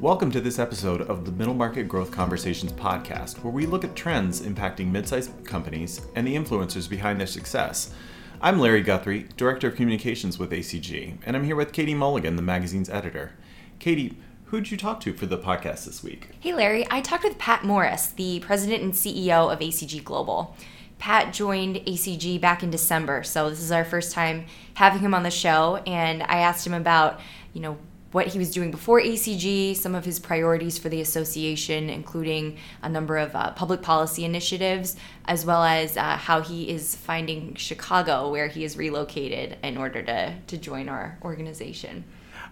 Welcome to this episode of the Middle Market Growth Conversations podcast, where we look at trends impacting mid sized companies and the influencers behind their success. I'm Larry Guthrie, Director of Communications with ACG, and I'm here with Katie Mulligan, the magazine's editor. Katie, who'd you talk to for the podcast this week? Hey, Larry. I talked with Pat Morris, the president and CEO of ACG Global. Pat joined ACG back in December, so this is our first time having him on the show, and I asked him about, you know, what he was doing before ACG, some of his priorities for the association, including a number of uh, public policy initiatives, as well as uh, how he is finding Chicago, where he is relocated in order to, to join our organization.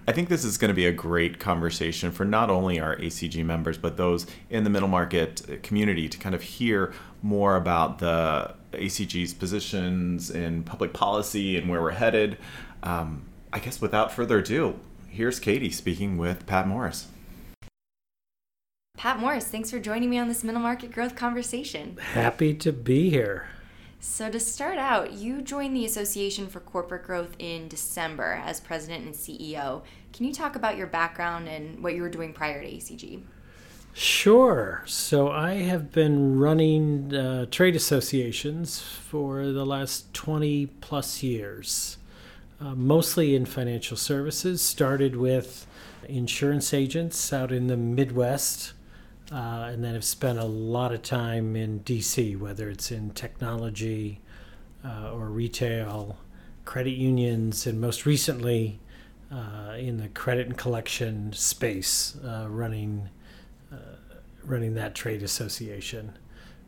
I think this is going to be a great conversation for not only our ACG members, but those in the middle market community to kind of hear more about the ACG's positions in public policy and where we're headed. Um, I guess without further ado, here's Katie speaking with Pat Morris. Pat Morris, thanks for joining me on this middle market growth conversation. Happy to be here. So, to start out, you joined the Association for Corporate Growth in December as president and CEO. Can you talk about your background and what you were doing prior to ACG? Sure. So, I have been running uh, trade associations for the last 20 plus years uh, mostly in financial services. Started with insurance agents out in the Midwest, uh, and then have spent a lot of time in DC, whether it's in technology uh, or retail, credit unions, and most recently uh, in the credit and collection space, uh, running running that trade association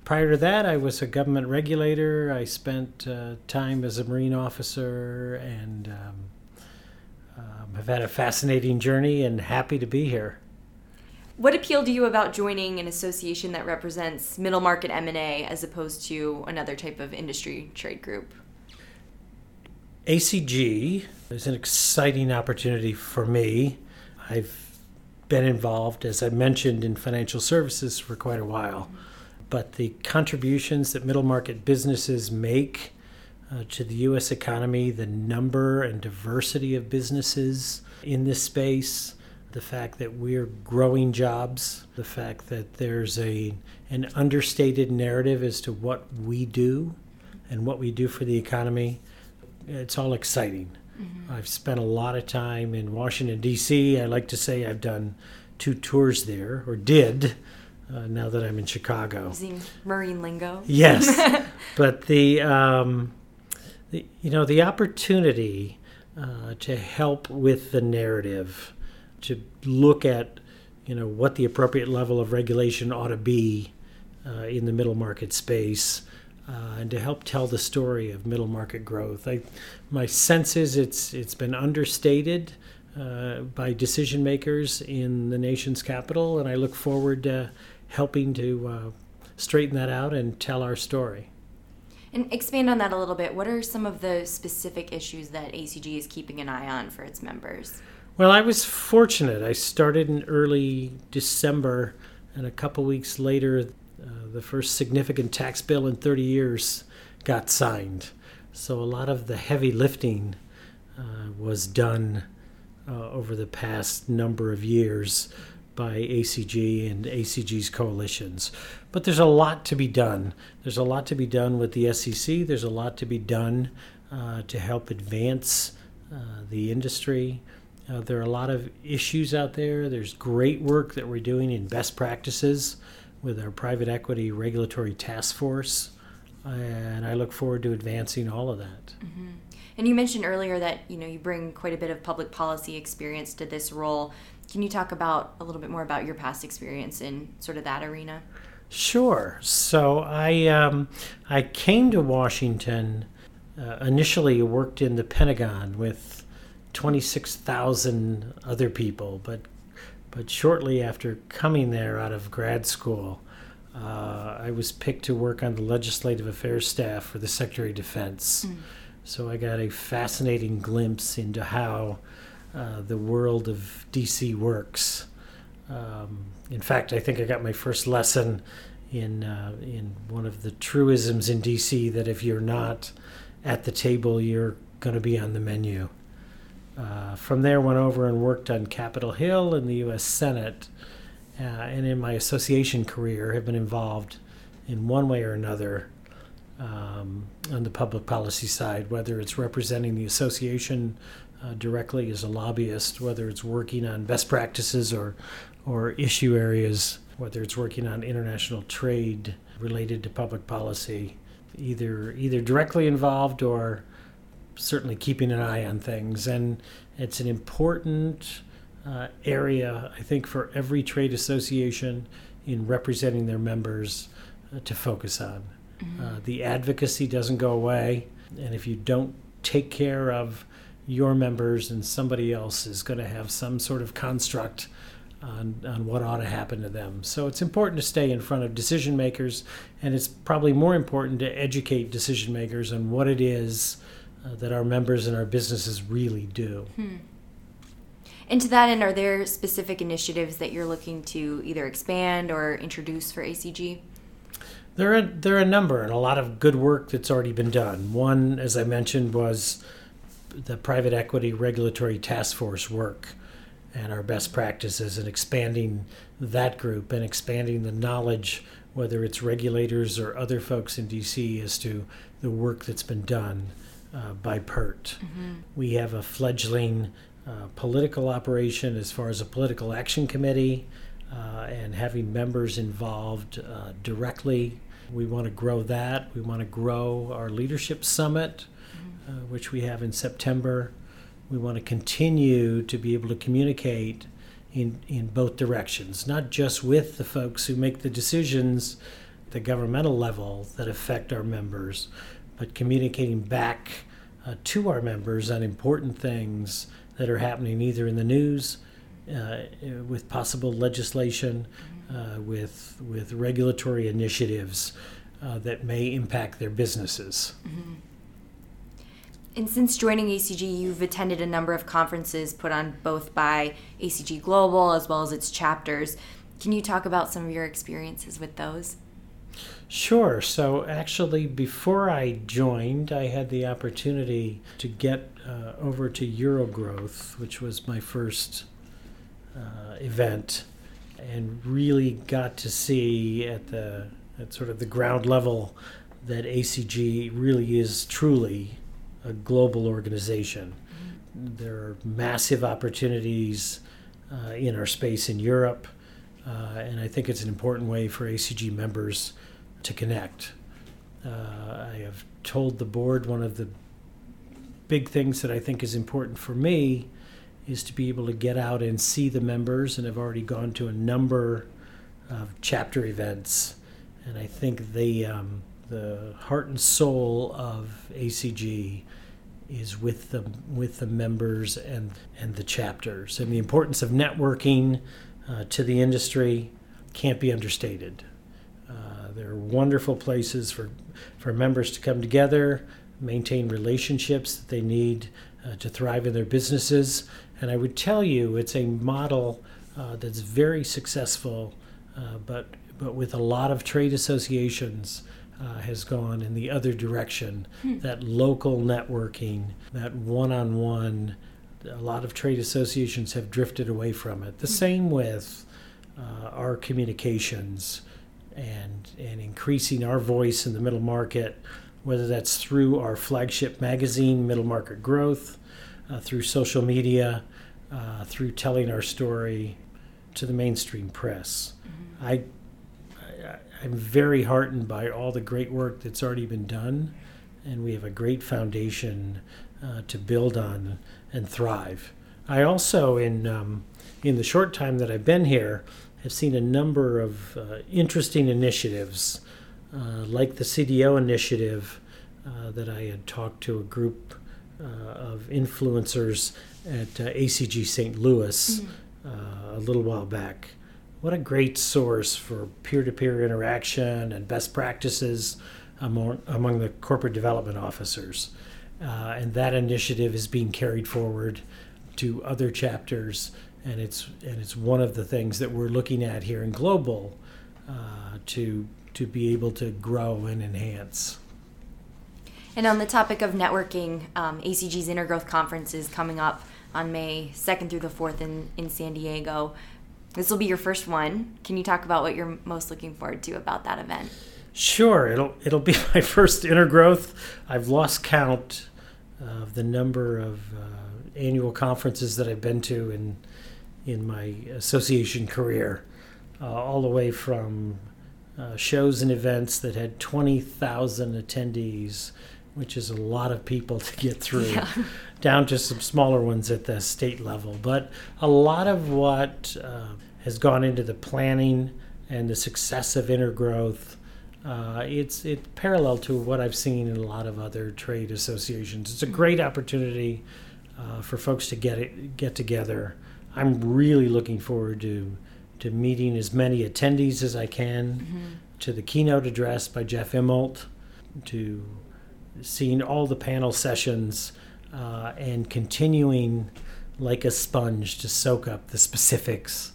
prior to that, I was a government regulator. I spent uh, time as a Marine officer and um, um, have had a fascinating journey and happy to be here. What appealed to you about joining an association that represents middle market M&A as opposed to another type of industry trade group? ACG is an exciting opportunity for me. I've been involved, as I mentioned, in financial services for quite a while. Mm-hmm but the contributions that middle market businesses make uh, to the U.S. economy, the number and diversity of businesses in this space, the fact that we're growing jobs, the fact that there's a an understated narrative as to what we do and what we do for the economy, it's all exciting. Mm-hmm. I've spent a lot of time in Washington D.C. I like to say I've done two tours there, or did uh, now that I'm in Chicago. Using marine lingo. Yes, but the, um, the you know the opportunity uh, to help with the narrative, to look at you know what the appropriate level of regulation ought to be uh, in the middle market space. Uh, and to help tell the story of middle market growth, I, my sense is it's it's been understated uh, by decision makers in the nation's capital, and I look forward to helping to uh, straighten that out and tell our story. And expand on that a little bit. What are some of the specific issues that ACG is keeping an eye on for its members? Well, I was fortunate. I started in early December, and a couple weeks later, uh, the first significant tax bill in 30 years got signed. So a lot of the heavy lifting uh, was done uh, over the past number of years by ACG and ACG's coalitions. But there's a lot to be done. There's a lot to be done with the SEC. There's a lot to be done uh, to help advance uh, the industry. Uh, there are a lot of issues out there. There's great work that we're doing in best practices with our private equity regulatory task force. And I look forward to advancing all of that. Mm-hmm. And you mentioned earlier that you know you bring quite a bit of public policy experience to this role. Can you talk about a little bit more about your past experience in sort of that arena? Sure. So I um, I came to Washington. Uh, initially, worked in the Pentagon with 26,000 other people, but but shortly after coming there out of grad school, uh, I was picked to work on the legislative affairs staff for the Secretary of Defense. Mm. So I got a fascinating glimpse into how uh, the world of DC works. Um, in fact, I think I got my first lesson in uh, in one of the truisms in DC that if you're not at the table, you're going to be on the menu. Uh, from there, went over and worked on Capitol Hill in the U.S. Senate, uh, and in my association career, have been involved in one way or another um, on the public policy side, whether it's representing the association uh, directly as a lobbyist, whether it's working on best practices or or issue areas, whether it's working on international trade related to public policy, either either directly involved or certainly keeping an eye on things. And it's an important uh, area, I think, for every trade association in representing their members uh, to focus on. Mm-hmm. Uh, the advocacy doesn't go away, and if you don't take care of your members, and somebody else is going to have some sort of construct on, on what ought to happen to them. So it's important to stay in front of decision makers, and it's probably more important to educate decision makers on what it is uh, that our members and our businesses really do. Hmm. And to that end, are there specific initiatives that you're looking to either expand or introduce for ACG? There are there are a number and a lot of good work that's already been done. One, as I mentioned, was the private equity regulatory task force work and our best practices and expanding that group and expanding the knowledge, whether it's regulators or other folks in DC, as to the work that's been done uh, by PERT. Mm-hmm. We have a fledgling uh, political operation as far as a political action committee uh, and having members involved uh, directly. We want to grow that. We want to grow our leadership summit, mm-hmm. Uh, which we have in September. We want to continue to be able to communicate in, in both directions, not just with the folks who make the decisions at the governmental level that affect our members, but communicating back uh, to our members on important things that are happening either in the news, with possible legislation, uh, with with regulatory initiatives uh, that may impact their businesses. Mm-hmm. And since joining ACG, you've attended a number of conferences put on both by ACG Global as well as its chapters. Can you talk about some of your experiences with those? Sure. So, actually, before I joined, I had the opportunity to get uh, over to Eurogrowth, which was my first uh, event, and really got to see at the at sort of the ground level that ACG really is truly a global organization. Mm-hmm. There are massive opportunities uh, in our space in Europe, uh, and I think it's an important way for ACG members to connect. Uh, I have told the board one of the big things that I think is important for me is to be able to get out and see the members, and I've already gone to a number of chapter events, and I think the um, the heart and soul of ACG is with the with the members and and the chapters, and the importance of networking uh, to the industry can't be understated. They're wonderful places for, for members to come together, maintain relationships that they need uh, to thrive in their businesses. And I would tell you, it's a model uh, that's very successful, uh, but but with a lot of trade associations. Uh, has gone in the other direction. Hmm. That local networking, that one on one, a lot of trade associations have drifted away from it. The hmm. same with uh, our communications and and increasing our voice in the middle market, whether that's through our flagship magazine, Middle Market Growth, uh, through social media, uh, through telling our story to the mainstream press. Mm-hmm. I, I I'm very heartened by all the great work that's already been done, and we have a great foundation uh, to build on and thrive. I also in um, in the short time that I've been here have seen a number of uh, interesting initiatives, uh, like the CDO initiative uh, that I had talked to a group uh, of influencers at uh, ACG St. Louis mm-hmm. a little while back. What a great source for peer to peer interaction and best practices among, among the corporate development officers. and that initiative is being carried forward to other chapters and it's and it's one of the things that we're looking at here in global uh, to to be able to grow and enhance. And on the topic of networking, um, ACG's Intergrowth Conference is coming up on May 2nd through the 4th in, in San Diego. This will be your first one. Can you talk about what you're most looking forward to about that event? Sure, it'll it'll be my first intergrowth. I've lost count of the number of uh, annual conferences that I've been to in in my association career, uh, all the way from uh, shows and events that had twenty thousand attendees, which is a lot of people to get through, Yeah. down to some smaller ones at the state level. But a lot of what uh, has gone into the planning and the success of intergrowth. Uh, it's it parallel to what I've seen in a lot of other trade associations. It's a great opportunity uh, for folks to get it, get together. I'm really looking forward to to meeting as many attendees as I can, to the keynote address by Jeff Immelt, to seeing all the panel sessions, uh, and continuing like a sponge to soak up the specifics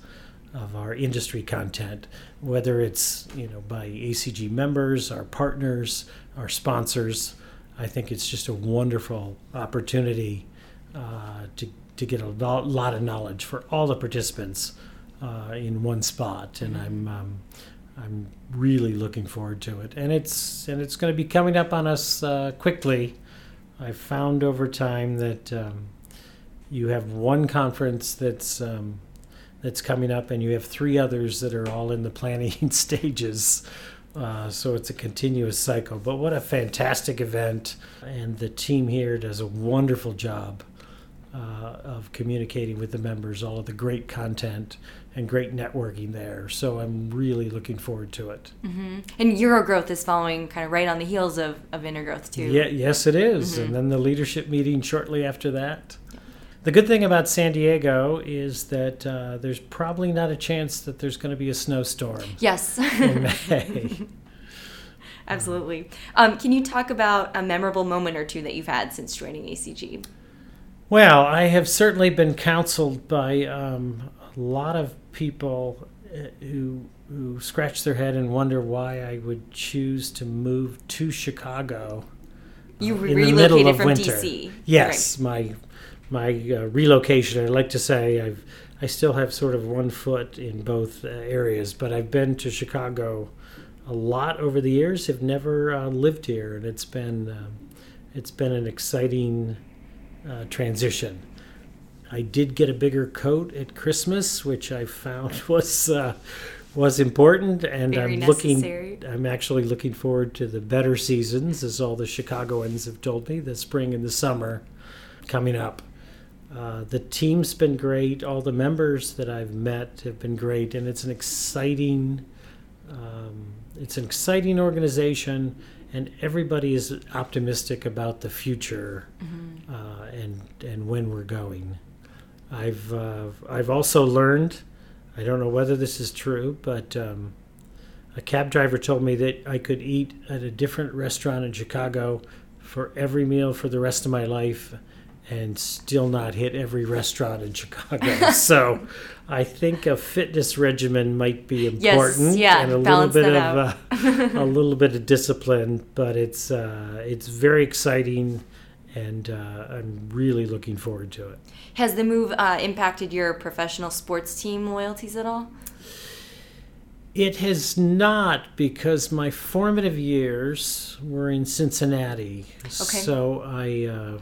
of our industry content, whether it's you know by ACG members, our partners, our sponsors. I think it's just a wonderful opportunity uh, to to get a lot of knowledge for all the participants uh, in one spot, and I'm um, I'm really looking forward to it. And it's and it's going to be coming up on us uh, quickly. I've found over time that um, you have one conference that's um, that's coming up, and you have three others that are all in the planning stages. Uh, so it's a continuous cycle. But what a fantastic event! And the team here does a wonderful job uh, of communicating with the members, all of the great content and great networking there. So I'm really looking forward to it. And Eurogrowth is following kind of right on the heels of, of Intergrowth, too. Yeah, yes, it is. And then the leadership meeting shortly after that. The good thing about San Diego is that uh, there's probably not a chance that there's going to be a snowstorm Yes, in May. absolutely. Um, can you talk about a memorable moment or two that you've had since joining ACG? Well, I have certainly been counseled by um, a lot of people uh, who who scratch their head and wonder why I would choose to move to Chicago. You uh, in the middle relocated of from winter. DC. Yes, my my uh, relocation. I like to say I've I still have sort of one foot in both uh, areas, but I've been to Chicago a lot over the years. Have never uh, lived here, and it's been um, it's been an exciting uh, transition. I did get a bigger coat at Christmas, which I found was uh, was important, and Very I'm necessary. looking. I'm actually looking forward to the better seasons, as all the Chicagoans have told me, the spring and the summer coming up. Uh, the team's been great. All the members that I've met have been great, and it's an exciting. Um, it's an exciting organization, and everybody is optimistic about the future uh, and and when we're going. I've uh, I've also learned. I don't know whether this is true, but um, a cab driver told me that I could eat at a different restaurant in Chicago for every meal for the rest of my life and still not hit every restaurant in Chicago. so I think a fitness regimen might be important yeah, and a little bit of uh, a little bit of discipline, but it's uh, it's very exciting and uh, I'm really looking forward to it. Has the move uh, impacted your professional sports team loyalties at all? It has not because my formative years were in Cincinnati. So I, uh,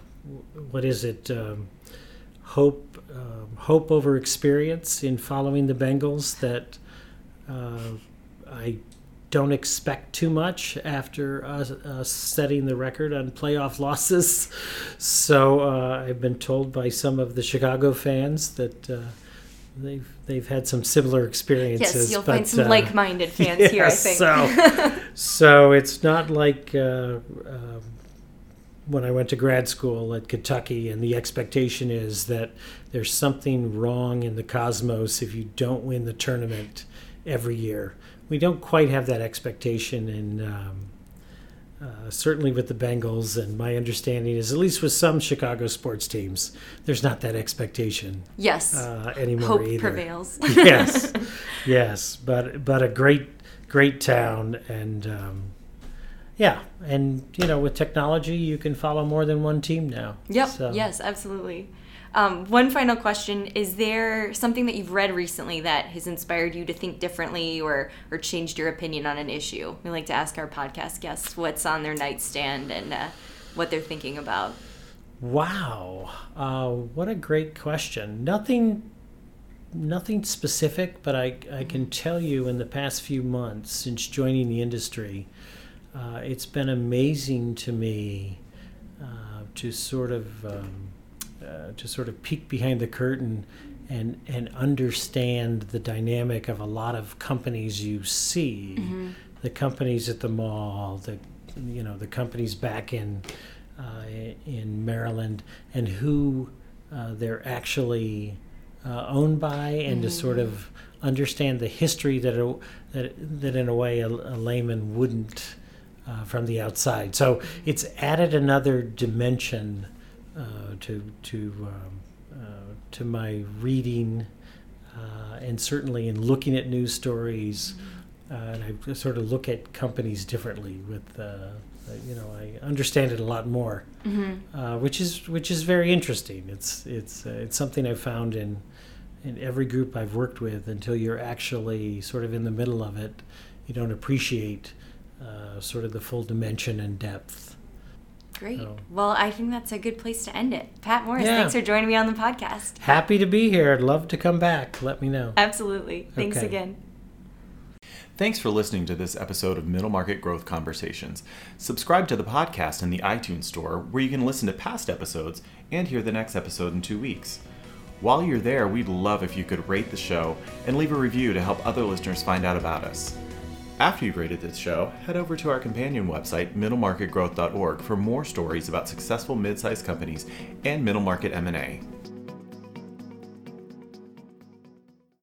what is it? Um, hope, um hope over experience in following the Bengals. That uh, I don't expect too much after us, us setting the record on playoff losses. So uh, I've been told by some of the Chicago fans that. Uh, They've they've had some similar experiences. Yes, you'll but, find some uh, like-minded fans here. I think. So, so it's not like uh, um when I went to grad school at Kentucky, and the expectation is that there's something wrong in the cosmos if you don't win the tournament every year. We don't quite have that expectation and Um, uh, certainly with the Bengals, and my understanding is, at least with some Chicago sports teams, there's not that expectation yes, uh, anymore hope either prevails. yes, yes, but but a great great town, and um, yeah, and you know, with technology, you can follow more than one team now. Yep. So- Yes, absolutely. Um, one final question: Is there something that you've read recently that has inspired you to think differently or or changed your opinion on an issue? We like to ask our podcast guests what's on their nightstand and uh, what they're thinking about. Wow, uh, what a great question. Nothing, nothing specific, but I I can tell you in the past few months since joining the industry, uh, it's been amazing to me uh, to sort of um, uh, to sort of peek behind the curtain and and understand the dynamic of a lot of companies you see, the companies at the mall, the you know the companies back in uh, in Maryland, and who uh, they're actually uh, owned by, and to sort of understand the history that a, that that in a way a, a layman wouldn't uh, from the outside. So it's added another dimension uh, to to um, uh, to my reading, uh, and certainly in looking at news stories. Uh, and I sort of look at companies differently. With uh, you know, I understand it a lot more, uh, which is which is very interesting. It's it's uh, it's something I've found in in every group I've worked with. Until you're actually sort of in the middle of it, you don't appreciate uh, sort of the full dimension and depth. Great. Oh. Well, I think that's a good place to end it. Pat Morris, Yeah. thanks for joining me on the podcast. Happy to be here. I'd love to come back. Let me know. Absolutely. Thanks Okay. again. Thanks for listening to this episode of Middle Market Growth Conversations. Subscribe to the podcast in the iTunes Store, where you can listen to past episodes and hear the next episode in two weeks. While you're there, we'd love if you could rate the show and leave a review to help other listeners find out about us. After you've rated this show, head over to our companion website, middlemarketgrowth.org, for more stories about successful mid-sized companies and middle market M&A.